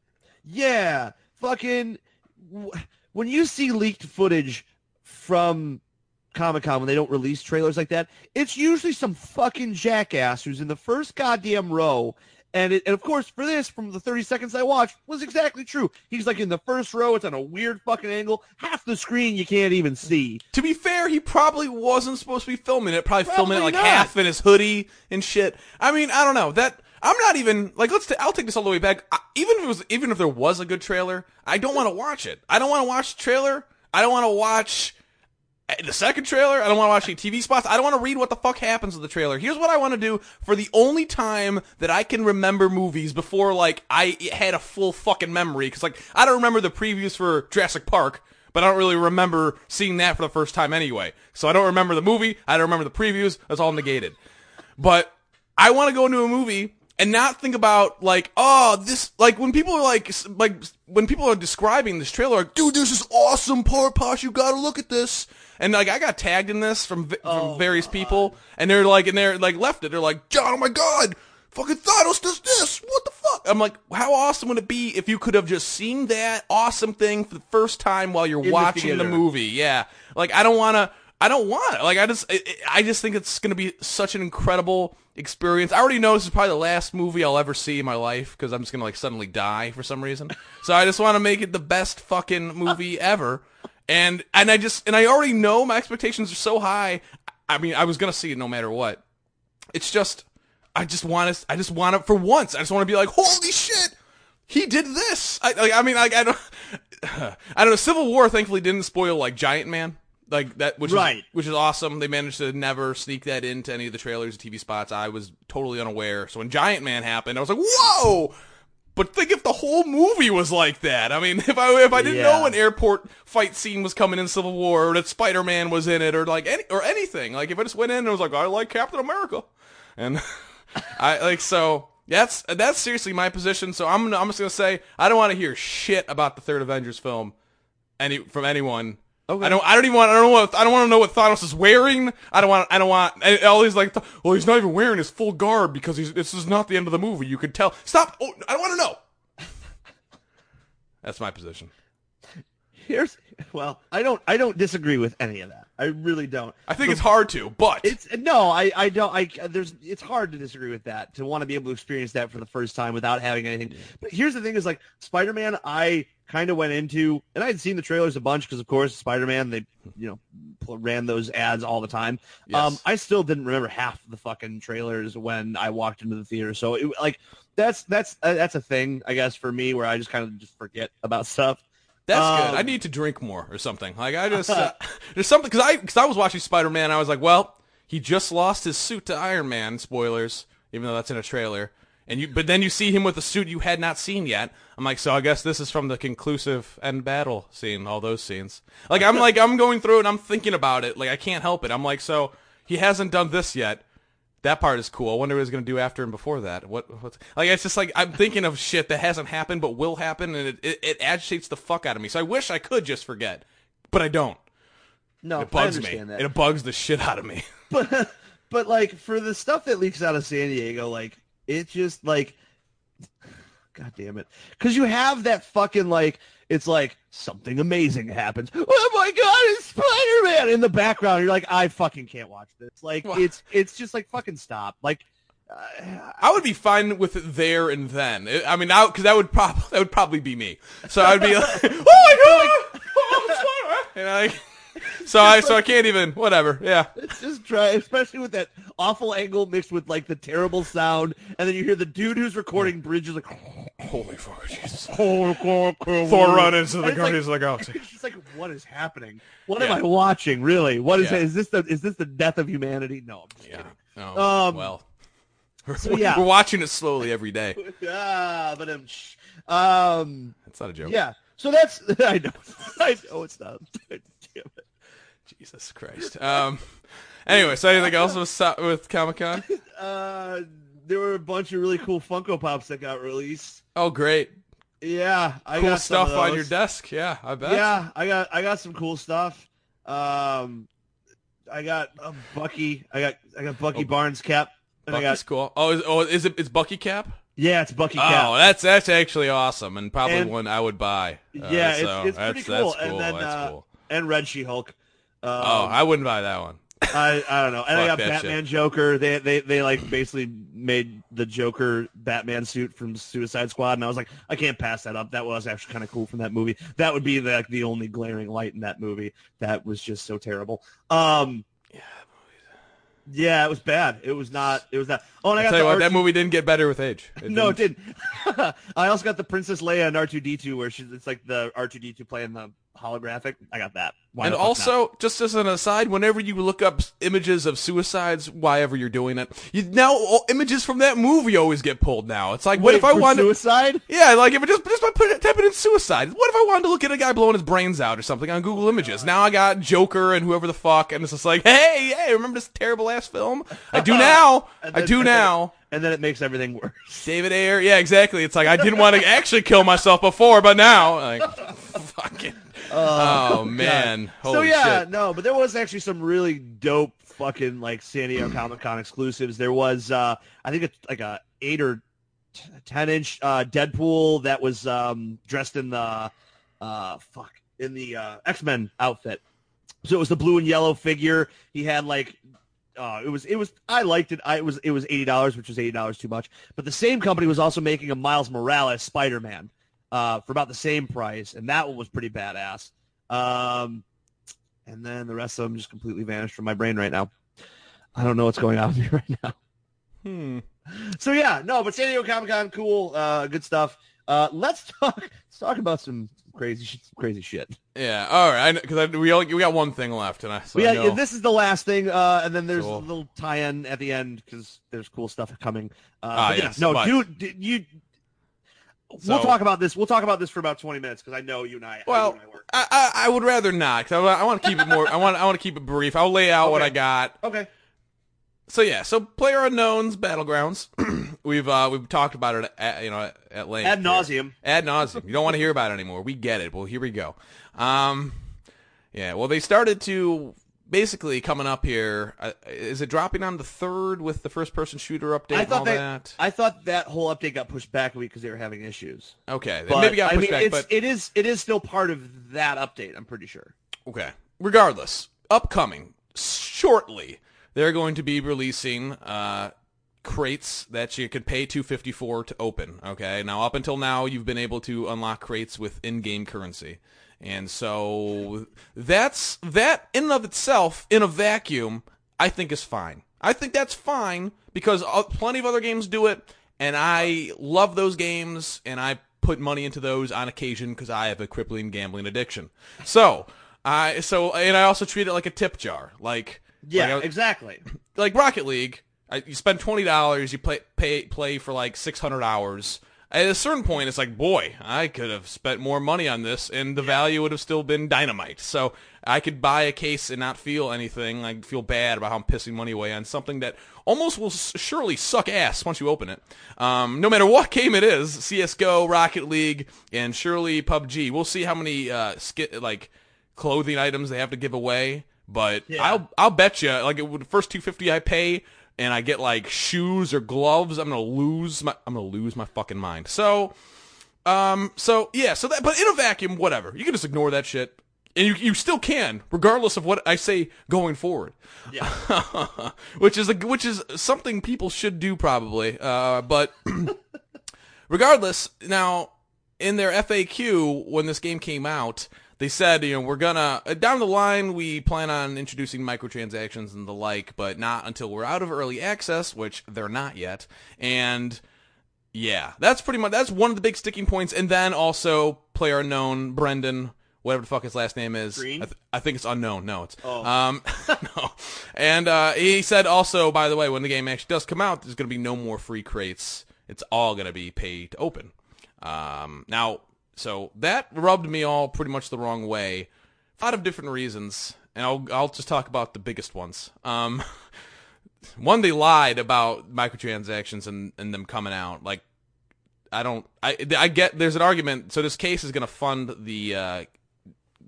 yeah, fucking, when you see leaked footage from Comic Con when they don't release trailers like that, it's usually some fucking jackass who's in the first goddamn row. And, it, and of course, for this, from the 30 seconds I watched, was exactly true. He's like in the first row. It's on a weird fucking angle. Half the screen you can't even see. To be fair, he probably wasn't supposed to be filming it. Probably, filming it like not. half in his hoodie and shit. I mean, I don't know. That I'm not even like. Let's. i I'll take this all the way back. I, even if it was, even if there was a good trailer, I don't want to watch it. I don't want to watch the trailer. I don't want to watch the second trailer. I don't want to watch any TV spots. I don't want to read what the fuck happens in the trailer. Here's what I want to do for the only time that I can remember movies before like I had a full fucking memory. Because like I don't remember the previews for Jurassic Park. But I don't really remember seeing that for the first time anyway. So I don't remember the movie. I don't remember the previews. That's all negated. But I want to go into a movie and not think about like, oh, this like when people are like, like when people are describing this trailer, like, dude, this is awesome part, Posh. You got to look at this. And like I got tagged in this from vi- Oh, from various people, and they're like, and they're like left it. They're like, Jon, oh my god, fucking Thanos does this. What the fuck? I'm like, how awesome would it be if you could have just seen that awesome thing for the first time while you're the watching the theater. movie? Yeah, like I don't want to. I don't want it. Like I just, I, I just think it's gonna be such an incredible experience. I already know this is probably the last movie I'll ever see in my life because I'm just gonna like suddenly die for some reason. so I just want to make it the best fucking movie ever. And and I just and I already know my expectations are so high. I mean, I was gonna see it no matter what. It's just, I just want to, I just want to for once. I just want to be like, holy shit, he did this. I, like, I mean, like, I don't, *sighs* I don't know. Civil War thankfully didn't spoil like Giant Man, like that, which Right. is which is awesome. They managed to never sneak that into any of the trailers, TV spots. I was totally unaware. So when Giant Man happened, I was like, whoa. But think if the whole movie was like that. I mean, *laughs* if I if I didn't Yeah. know an airport fight scene was coming in Civil War, or that Spider Man was in it, or like any or anything, like if I just went in and was like, I like Captain America, and *laughs* I like so that's that's seriously my position. So I'm I'm just gonna say I don't want to hear shit about the third Avengers film, any from anyone. Okay. I don't. I don't even want. I don't want. I don't want to know what Thanos is wearing. I don't want. I don't want. and All these like. Well, he's not even wearing his full garb because he's. This is not the end of the movie. You can tell. Stop. Oh, I don't want to know. That's my position. Here's well, I don't I don't disagree with any of that. I really don't. I think it's hard to, but It's no, I I don't. I there's it's hard to disagree with that. To want to be able to experience that for the first time without having anything. But here's the thing: is like Spider-Man. I kind of went into, and I had seen the trailers a bunch because, of course, Spider-Man. They you know ran those ads all the time. Yes. Um, I still didn't remember half the fucking trailers when I walked into the theater. So it like that's that's uh, that's a thing I guess for me where I just kind of just forget about stuff. That's Um, good. I need to drink more or something. Like I just *laughs* uh, there's something because I because I was watching Spider Man. I was like, well, he just lost his suit to Iron Man. Spoilers, even though that's in a trailer. And you, but then you see him with a suit you had not seen yet. I'm like, so I guess this is from the conclusive end battle scene. All those scenes. Like I'm *laughs* like I'm going through and I'm thinking about it. Like I can't help it. I'm like, so he hasn't done this yet. That part is cool. I wonder what he's gonna do after and before that. What? What's, like it's just like I'm thinking of shit that hasn't happened but will happen, and it, it, it agitates the fuck out of me. So I wish I could just forget, but I don't. No, It bugs I me. understand that. It bugs the shit out of me. *laughs* but but like for the stuff that leaks out of San Diego, like it just like, god damn it, because you have that fucking like it's like something amazing happens. Oh my god, it's Spider Man in the background. You're like, I fucking can't watch this. Like What? it's it's just like fucking stop. Like. Uh, I would be fine with it there and then. I- I mean, because that would probably *laughs* that would probably be me. So I'd be like, *laughs* oh my god, *laughs* oh, Spider-Man. and I, so I so I can't even whatever. Yeah. It's just try, especially with that awful angle mixed with like the terrible sound, and then you hear the dude who's recording bridges like, Holy fuck, Jesus. *laughs* oh, Thor run into the And it's like- Guardians of the Galaxy. It's just like, what is happening? What Yeah. am I watching? Really? What is Yeah. is this? The is this the death of humanity? No, I'm just Yeah. kidding. Oh, Um, well. so *laughs* yeah. We're watching it slowly every day. *laughs* ah, but um, shh. um, That's not a joke. yeah. So that's I know, I know it's not. Jesus Christ. Um. Anyway, so anything else with with Comic Con? *laughs* Uh, there were a bunch of really cool Funko Pops that got released. Oh, great. Yeah, I Cool got some stuff on your desk. Yeah, I bet. Yeah, I got I got some cool stuff. Um, I got a Bucky. I got I got Bucky Oh, Barnes cap. And I got cool. Oh, is, oh, is it? Is Bucky Cap? yeah, it's Bucky Oh, cap. that's that's actually awesome, and probably And- one I would buy. Uh, yeah, it's, so it's that's, pretty cool. That's cool. And then uh, cool. and Red She Hulk. Um, Oh, I wouldn't buy that one. I I don't know. And I got that Batman Joker. They they they like basically made the Joker Batman suit from Suicide Squad, and I was like, I can't pass that up. That was actually kind of cool from that movie. That would be the, like the only glaring light in that movie. That was just so terrible. Um, Yeah, yeah, it was bad. It was not. It was not. Oh, and I got tell you what, that R2 movie didn't get better with age. It no, it didn't. didn't. *laughs* I also got the Princess Leia and R two D two, where she's it's like the R two D two playing the holographic. I got that. Why and the fuck not? also, just as an aside, whenever you look up images of suicides, why ever you're doing it, you now all images from that movie always get pulled. Now it's like, what Wait, if I for wanted? suicide? Yeah, like if it just just by putting typing in suicide. What if I wanted to look at a guy blowing his brains out or something on Google Images? Now I got Joker and whoever the fuck, and it's just like, hey, hey, remember this terrible ass film? I do *laughs* now. And I do now. and then it makes everything worse. David Ayer, yeah, exactly. It's like I didn't want to *laughs* actually kill myself before, but now, like, *laughs* fucking. Oh, man, so yeah, shit! no, but there was actually some really dope fucking like San Diego Comic Con exclusives. There was uh I think it's like a eight or t- ten inch uh Deadpool that was um dressed in the uh fuck in the uh X Men outfit. So it was the blue and yellow figure. He had like uh, it was it was I liked it. I it was it was eighty dollars, which was eighty dollars too much. But the same company was also making a Miles Morales Spider Man uh, for about the same price, and that one was pretty badass. Um, and then the rest of them just completely vanished from my brain right now. I don't know what's going on *laughs* with me right now. Hmm. So yeah, no, but San Diego Comic Con, cool, uh, good stuff. Uh, let's talk. Let's talk about some crazy, some crazy shit. Yeah, all right. Because we only, we got one thing left, and I. So yeah, I this is the last thing, uh, and then there's Cool. a little tie-in at the end because there's cool stuff coming. Uh, Ah, yeah, yes, no, but- you. We'll talk about this. We'll talk about this for about twenty minutes because I know you and I. Well, and I, work. I, I, I would rather not. 'cause I, want to keep it more. I want I want to keep it brief. I'll lay out what I got. okay. So yeah, so player unknowns battlegrounds. *clears throat* we've uh we've talked about it at, you know at, at length. Ad nauseum. Ad nauseum. You don't want to hear about it anymore. We get it. Well, here we go. Um, yeah. Well, they started to basically coming up here. Uh, is it dropping on the third with the first person shooter update I and all thought they, that? I thought that whole update got pushed back a week because they were having issues. Okay, But, maybe got I mean, back, it's, but it is it is still part of that update. I'm pretty sure. Okay. Regardless, upcoming shortly, they're going to be releasing uh, crates that you could pay 254 to open. Okay. Now, up until now, you've been able to unlock crates with in-game currency, and so that's that in and of itself, in a vacuum, I think is fine. I think that's fine because uh, plenty of other games do it, and I love those games, and I put money into those on occasion because I have a crippling gambling addiction. So, I so and I also treat it like a tip jar, like Yeah, like, I- exactly. like Rocket League. I, you spend twenty dollars, you play pay play for like six hundred hours. At a certain point, it's like, boy, I could have spent more money on this, and the value would have still been dynamite. So I could buy a case and not feel anything. I feel bad about how I'm pissing money away on something that almost will surely suck ass once you open it. Um, no matter what *laughs* game it is, CS:GO, Rocket League, and surely PUBG. We'll see how many uh, ski- like clothing items they have to give away. But Yeah. I'll I'll bet you like it would, the first two fifty I pay and I get like shoes or gloves, I'm gonna lose my I'm gonna lose my fucking mind. So, um, so yeah, so that but in a vacuum, whatever, you can just ignore that shit, and you you still can, regardless of what I say going forward. Yeah. *laughs* which is a, which is something people should do probably. Uh, but *clears throat* regardless, now in their FAQ when this game came out, they said, you know, we're gonna uh, down the line we plan on introducing microtransactions and the like, but not until we're out of early access, which they're not yet. And yeah, that's pretty much that's one of the big sticking points. And then also player unknown Brendan, whatever the fuck his last name is. I, th- I think it's unknown. No, it's Oh. um *laughs* no. And uh, he said also, by the way, when the game actually does come out, there's to be no more free crates. It's all to be pay to open. Um, now, so that rubbed me all pretty much the wrong way, a lot of different reasons, and I'll I'll just talk about the biggest ones. Um, *laughs* one, they lied about microtransactions and, and them coming out. Like, I don't, I I get there's an argument. So this case is going to fund the uh,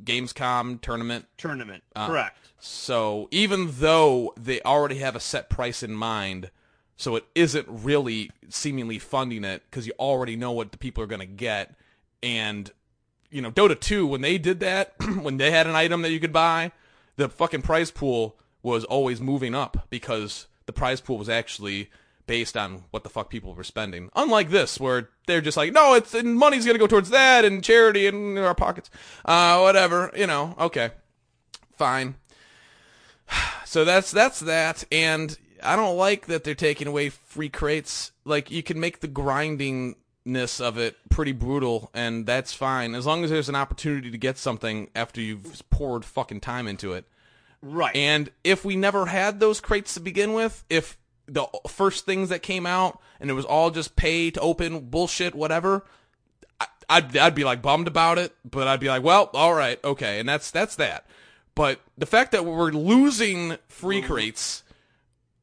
Gamescom tournament Tournament. Uh, Correct. so even though they already have a set price in mind, so it isn't really seemingly funding it because you already know what the people are going to get. And, you know, Dota 2, when they did that, *clears throat* when they had an item that you could buy, the fucking prize pool was always moving up because the prize pool was actually based on what the fuck people were spending. Unlike this, where they're just like, no, it's and money's gonna go towards that and charity and our pockets, uh, whatever. You know, okay, fine. *sighs* So that's that's that, and I don't like that they're taking away free crates. Like you can make the grindingness of it pretty brutal, and that's fine as long as there's an opportunity to get something after you've poured fucking time into it. Right. And if we never had those crates to begin with, if the first things that came out and it was all just pay to open bullshit, whatever, I, I'd I'd be like bummed about it, but I'd be like, well, all right, okay, and that's that's that. But the fact that we're losing free mm-hmm. crates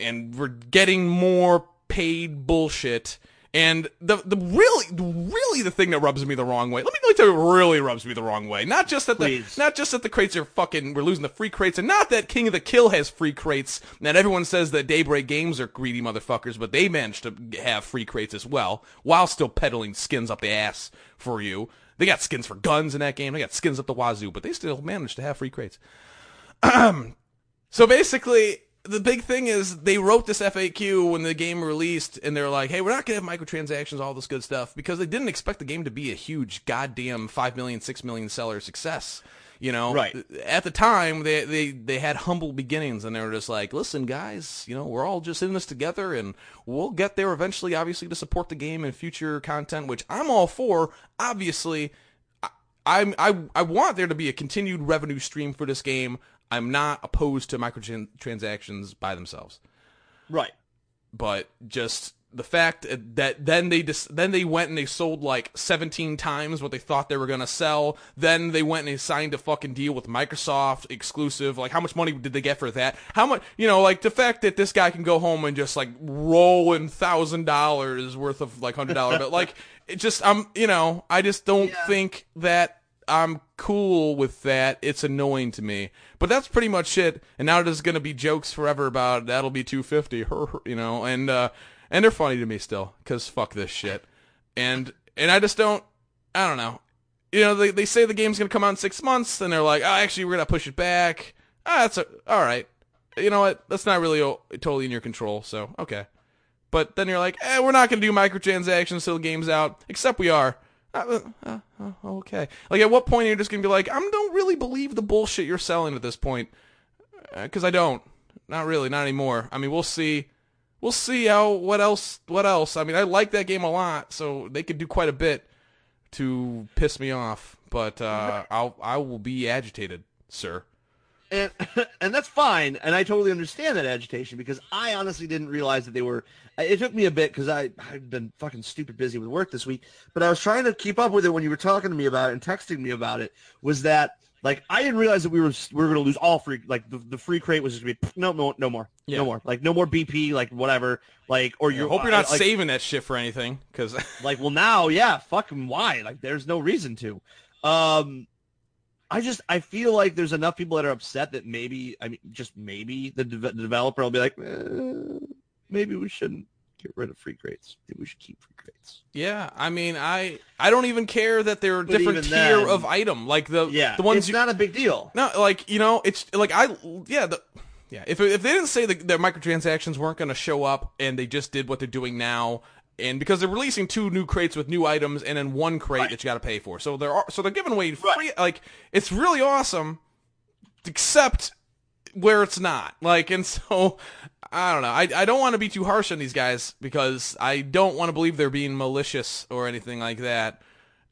and we're getting more paid bullshit. And the the really really the thing that rubs me the wrong way. Let me, let me tell you what really rubs me the wrong way. Not just that the Please. not just that the crates are fucking we're losing the free crates, and not that King of the Kill has free crates. And that everyone says that Daybreak Games are greedy motherfuckers, but they managed to have free crates as well, while still peddling skins up the ass for you. They got skins for guns in that game. They got skins up the wazoo, but they still managed to have free crates. *clears throat* So basically, the big thing is they wrote this FAQ when the game released, and they're like, "Hey, we're not gonna have microtransactions, all this good stuff," because they didn't expect the game to be a huge, goddamn five million, six million seller success. You know, Right. At the time, they they they had humble beginnings, and they were just like, "Listen, guys, you know, we're all just in this together, and we'll get there eventually. Obviously, to support the game and future content, which I'm all for. Obviously." I'm, I I want there to be a continued revenue stream for this game. I'm not opposed to microtransactions by themselves, right. but just the fact that then they just then they went and they sold like 17 times what they thought they were gonna sell. Then they went and they signed a fucking deal with Microsoft exclusive. Like how much money did they get for that? How much you know like the fact that this guy can go home and just like roll in thousand dollars worth of like hundred dollar but *laughs* like it just I'm you know I just don't Yeah. think that I'm cool with that. It's annoying to me. But that's pretty much it. And now there's gonna be jokes forever about that'll be 250, *laughs* you know, and uh, and they're funny to me still because fuck this shit. And and I just don't. I don't know. You know, they they say the game's gonna come out in six months, and they're like, oh, actually, we're gonna push it back. Ah, that's a, all right. You know what? That's not really o- totally in your control. So okay. But then you're like, eh, we're not gonna do microtransactions till the game's out. Except we are. Uh, uh, uh, okay. Like, at what point are you just gonna be like, I don't really believe the bullshit you're selling at this point? Because I don't. Not really. Not anymore. I mean, we'll see. We'll see how. What else? What else? I mean, I like that game a lot, so they could do quite a bit to piss me off. But uh, *laughs* I'll. I will be agitated, sir. And *coughs* and that's fine and i totally understand that agitation because i honestly didn't realize that they were it took me a bit because i i've been fucking stupid busy with work this week but i was trying to keep up with it when you were talking to me about it and texting me about it was that like i didn't realize that we were we were going to lose all free like the, the free crate was just going to be no no no more Yeah. no more like no more bp like whatever like or I you hope you're not like, saving that shit for anything, because like well now yeah fucking why like there's no reason to um i just i feel like there's enough people that are upset that maybe i mean just maybe the, de- the developer will be like eh, maybe we shouldn't get rid of free crates. Maybe we should keep free crates. Yeah, I mean, I I don't even care that they're But different tier then- of item, like the yeah the ones it's you not a big deal. No, like you know, it's like I yeah the yeah if if they didn't say that their microtransactions weren't going to show up and they just did what they're doing now. And because they're releasing two new crates with new items, and then one crate Right. that you got to pay for, so they're so they're giving away Right. free. Like it's really awesome, except where it's not. Like, and *laughs* so I don't know. I I don't want to be too harsh on these guys because I don't want to believe they're being malicious or anything like that.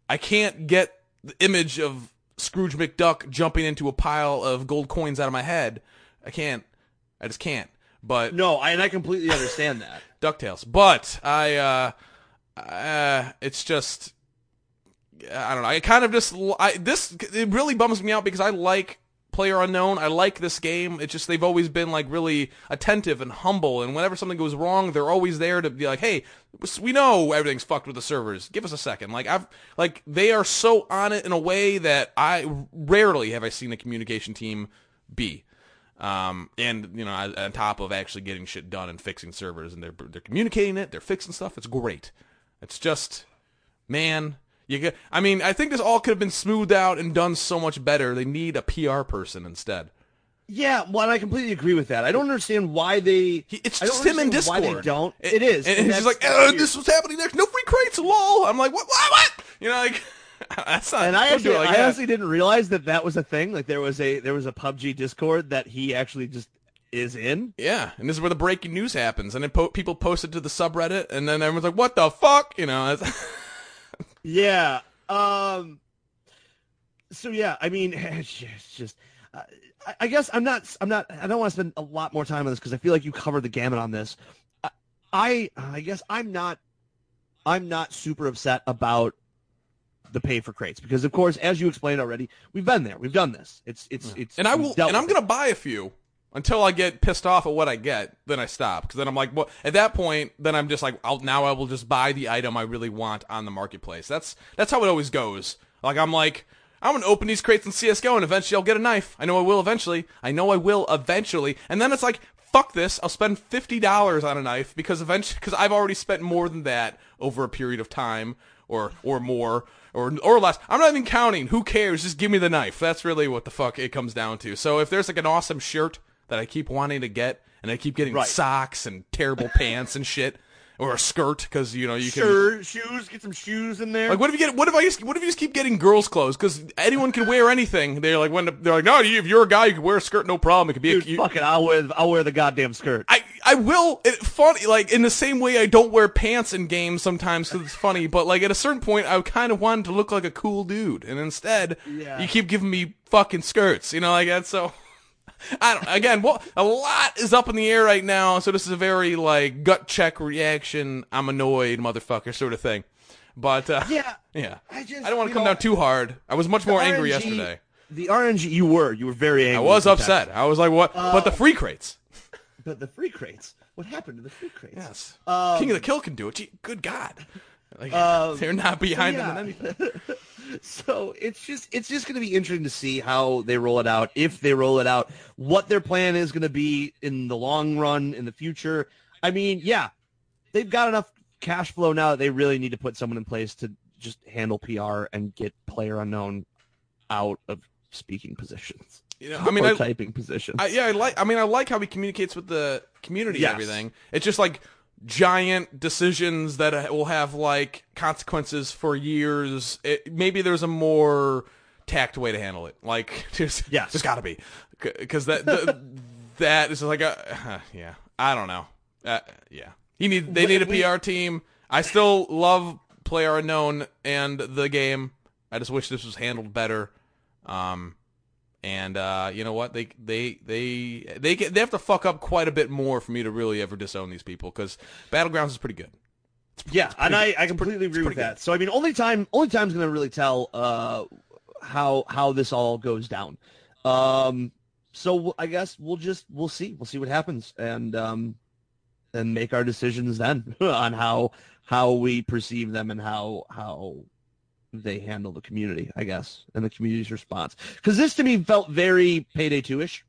I can't get the image of Scrooge McDuck jumping into a pile of gold coins out of my head. I can't. I just can't. But no I, and i completely understand that *laughs* Ducktales. But I, uh, uh, it's just, I don't know. I kind of just, I, this, it really bums me out because I like Player Unknown. I like this game. It's just they've always been like really attentive and humble, and whenever something goes wrong, they're always there to be like, "Hey, we know everything's fucked with the servers. Give us a second. Like I've, like they are so on it in a way that I rarely have I seen a communication team be um, and you know, on top of actually getting shit done and fixing servers, and they're they're communicating it, they're fixing stuff. It's great. It's just, man, you get. I mean, I think this all could have been smoothed out and done so much better. They need a PR person instead. yeah well and i completely agree with that i don't understand why they He, it's just him in Discord. why they don't It- it is and, he's just like, uh, "This was happening next. No free crates, lol." I'm like, "What? What? What?" You know, like *laughs* that's not. and I actually, like I honestly didn't realize that that was a thing. Like there was a there was a PUBG Discord that he actually just is in. Yeah, and this is where the breaking news happens, and then po- people post it to the subreddit, and then everyone's like, "What the fuck?" You know. *laughs* Yeah. Um. So yeah, I mean, *laughs* it's just, uh, I, I guess I'm not. I'm not. I don't want to spend a lot more time on this because I feel like you covered the gamut on this. I, I, I guess I'm not. I'm not super upset about the pay for crates because, of course, as you explained already, we've been there. We've done this. It's it's it's. and I will, and I'm gonna buy a few until I get pissed off at what I get. Then I stop because then I'm like, well, at that point, then I'm just like, I'll now I will just buy the item I really want on the marketplace. That's that's how it always goes. Like I'm like. I'm gonna open these crates in CS:GO and eventually I'll get a knife. I know I will eventually. I know I will eventually. And then it's like, fuck this. I'll spend fifty dollars on a knife because eventually, because I've already spent more than that over a period of time, or or more, or or less. I'm not even counting. Who cares? Just give me the knife. That's really what the fuck it comes down to. So if there's like an awesome shirt that I keep wanting to get, and I keep getting Right. socks and terrible pants and shit, or a skirt because you know you can. Sure, shoes. Get some shoes in there. Like what if you get? What if I just? What if you just keep getting girls' clothes? Because anyone can wear anything. They're like when they're like, no, you, if you're a guy, you can wear a skirt, no problem. It could be Dude, a. You, fuck it. I'll wear. I'll wear the goddamn skirt. I I will. It, funny, like in the same way I don't wear pants in games sometimes because it's funny. But like at a certain point, I kind of wanted to look like a cool dude, and instead, Yeah. you keep giving me fucking skirts. You know, like that's so. I don't. Again, well, a lot is up in the air right now, so this is a very like gut check reaction. I'm annoyed, motherfucker, sort of thing. But uh, Yeah, *laughs* yeah, I just I don't want to come know, down too hard. I was much more angry yesterday. The RNG, you were, you were very angry. I was that. upset. I was like, what? but the free crates. But the free crates, what happened to the free crates? Yes. Um, King of the Kill can do it. Gee, good God. Like, Um, *laughs* they're not behind yeah. them in anything. *laughs* so it's just it's just going to be interesting to see how they roll it out if they roll it out what their plan is going to be in the long run in the future i mean yeah they've got enough cash flow now that they really need to put someone in place to just handle pr and get player unknown out of speaking positions You know, I mean, I, typing positions I, yeah, I like. I mean, I like how he communicates with the community Yes. and everything. It's just like giant decisions that uh, will have like consequences for years. It, maybe there's a more tact way to handle it. Like, *laughs* there's, Yes. there's got to be because that the, *laughs* that is like a *sighs* yeah. I don't know. Uh, yeah, he need they need a PR team. I still love Player Unknown and the game. I just wish this was handled better. Um, and uh, you know what? They they they they get, they have to fuck up quite a bit more for me to really ever disown these people because Battlegrounds is pretty good. Yeah, and I, I completely agree with pretty that. So I mean, only time only time's going to really tell uh, how how this all goes down. Um, so I guess we'll just we'll see we'll see what happens and um, and make our decisions then *laughs* on how how we perceive them and how how they handle the community. I guess and the community's response because this to me felt very payday two ish.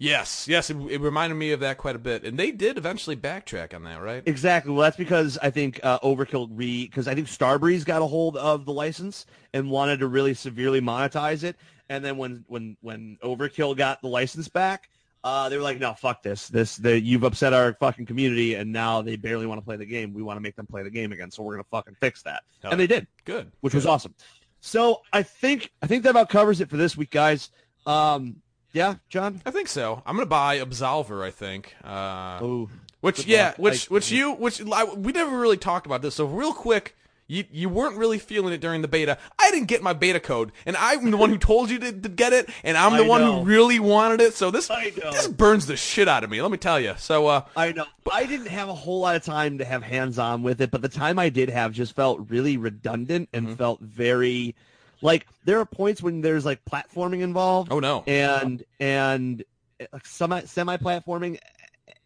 Yes, yes, it, it reminded me of that quite a bit, and they did eventually backtrack on that, right? Exactly. Well, that's because I think uh, Overkill re because I think Starbreeze got a hold of the license and wanted to really severely monetize it. And then when when when Overkill got the license back, uh, they were like, "No, fuck this. This the you've upset our fucking community, and now they barely want to play the game. We want to make them play the game again. So we're gonna fucking fix that." And they did, Good, which was awesome. So I think I think that about covers it for this week, guys. Um, yeah, Jon. I think so. I'm gonna buy Absolver. I think. Uh, Oh, Which yeah, luck. which I- which you which I, we never really talked about this. So real quick, you you weren't really feeling it during the beta. I didn't get my beta code, and I'm the one who told you to, to get it, and I'm the I one know. who really wanted it. So this this burns the shit out of me. Let me tell you. So uh, I know. I didn't have a whole lot of time to have hands on with it, but the time I did have just felt really redundant and Mm-hmm. felt very like there are points when there's like platforming involved oh no, and and uh, like semi semi platforming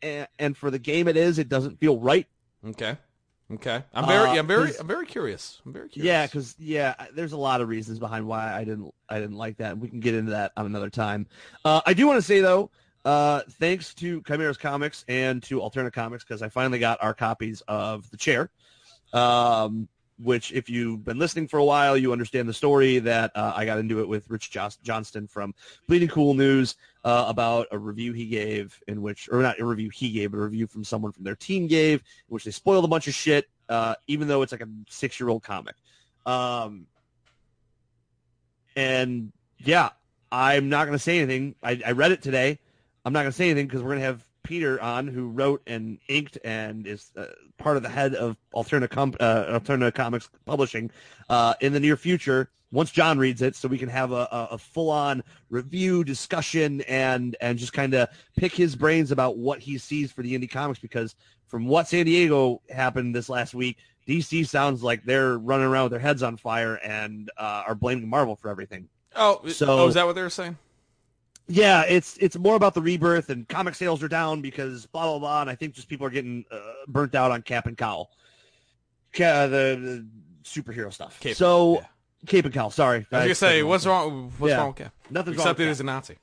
and, and for the game it is it doesn't feel right. okay, okay. I'm very Uh, I'm very, I'm very curious. I'm very curious. Yeah, because yeah, there's a lot of reasons behind why I didn't I didn't like that. We can get into that on another time. Uh, I do want to say though, uh, thanks to Chimeras Comics and to Alterna Comics because I finally got our copies of the chair. Um, which, if you've been listening for a while, you understand the story that uh, I got into it with Rich Johnston from Bleeding Cool News uh, about a review he gave in which, or not a review he gave, but a review from someone from their team gave, in which they spoiled a bunch of shit, uh, even though it's like a six-year-old comic. Um, and yeah, I'm not going to say anything. I, I read it today. I'm not going to say anything because we're going to have Peter on, who wrote and inked and is uh, part of the head of Alterna, Com- uh, Alterna Comics Publishing uh, in the near future. Once Jon reads it, so we can have a, a, a full-on review, discussion, and and just kind of pick his brains about what he sees for the indie comics. Because from what San Diego happened this last week, DC sounds like they're running around with their heads on fire and uh, are blaming Marvel for everything. Oh, So- oh, is that what they were saying? Yeah, it's it's more about the rebirth and comic sales are down because blah blah blah, and I think just people are getting uh, burnt out on Cap and Cowl, Ca- the, the superhero stuff. Cape, so yeah. Cape and Cowl, sorry, I was gonna say, what's wrong? What's Yeah. wrong with Cap? Nothing's Except wrong it is a Nazi.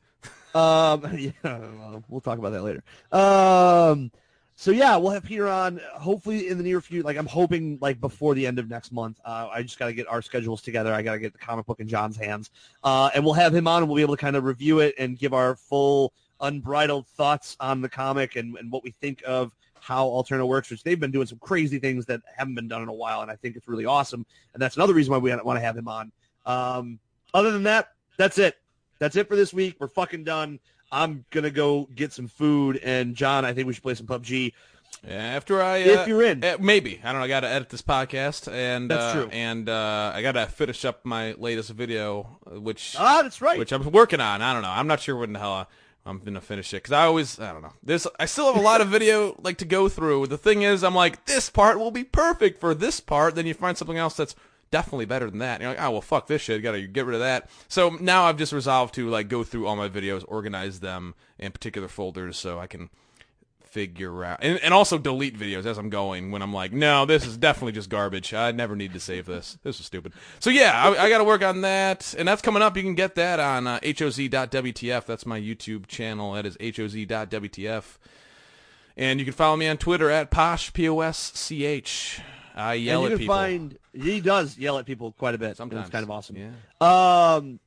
Um, *laughs* yeah, well, we'll talk about that later. Um, so yeah, we'll have Peter on hopefully in the near future. Like I'm hoping like before the end of next month. Uh, I just got to get our schedules together. I got to get the comic book in Jon's hands, uh, and we'll have him on and we'll be able to kind of review it and give our full unbridled thoughts on the comic and, and what we think of how Alterna works, which they've been doing some crazy things that haven't been done in a while, and I think it's really awesome. And that's another reason why we want to have him on. Um, other than that, that's it. That's it for this week. We're fucking done. I'm gonna go get some food, and Jon, I think we should play some PUBG after I, uh, if you're in. uh, maybe I don't know. I got to edit this podcast, and That's uh, true. and uh, I got to finish up my latest video, uh, which ah, that's right. which I'm working on. I don't know. I'm not sure when the hell. I, I'm gonna finish it because I always I don't know. This I still have a lot of *laughs* video like to go through. The thing is, I'm like this part will be perfect for this part. Then you find something else that's definitely better than that. And you're like, oh well, fuck this shit. Got to get rid of that. So now I've just resolved to like go through all my videos, organize them in particular folders, so I can figure out and, and also delete videos as I'm going when I'm like, no, this is definitely just garbage. I never need to save this. This is stupid. So yeah, I, I got to work on that, and that's coming up. You can get that on uh, hoz.wtf. That's my YouTube channel. That is hoz.wtf. And you can follow me on Twitter at posch p o s c h. I yell and you at can people. find he does yell at people quite a bit. Sometimes. it's kind of awesome. Yeah. Um,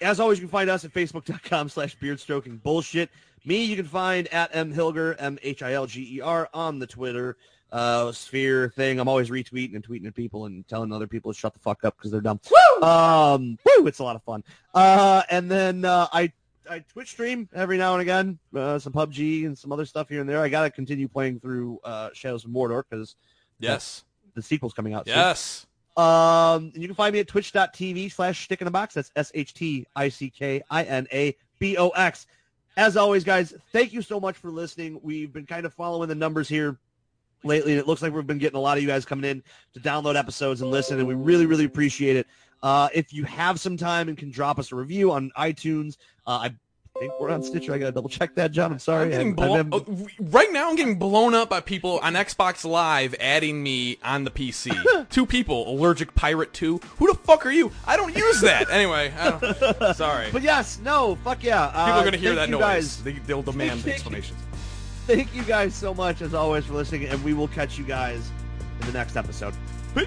as always, you can find us at facebook.com slash beardstroking bullshit. Me, you can find at M Hilger, M H I L G E R, on the Twitter uh, sphere thing. I'm always retweeting and tweeting at people and telling other people to shut the fuck up because they're dumb. Woo! Um, woo! It's a lot of fun. Uh, and then uh, I I Twitch stream every now and again, uh, some PUBG and some other stuff here and there. I got to continue playing through uh, Shadows of Mordor because Yes. The sequel's coming out. soon. Yes. Um, and you can find me at twitch.tv slash stick in a box. That's S H T I C K I N A B O X. As always, guys, thank you so much for listening. We've been kind of following the numbers here lately, and it looks like we've been getting a lot of you guys coming in to download episodes and listen, and we really, really appreciate it. Uh, if you have some time and can drop us a review on iTunes, uh, I think we're on Stitcher. I got to double check that, Jon. I'm sorry. I'm getting blown, I've- oh, right now, I'm getting blown up by people on Xbox Live adding me on the PC. *laughs* Two people, Allergic Pirate 2. Who the fuck are you? I don't use that. *laughs* anyway, I sorry. but yes, no, fuck yeah. Uh, people are going to hear that you noise. Guys. They, they'll demand explanations. Thank you guys so much, as always, for listening, and we will catch you guys in the next episode. Peace.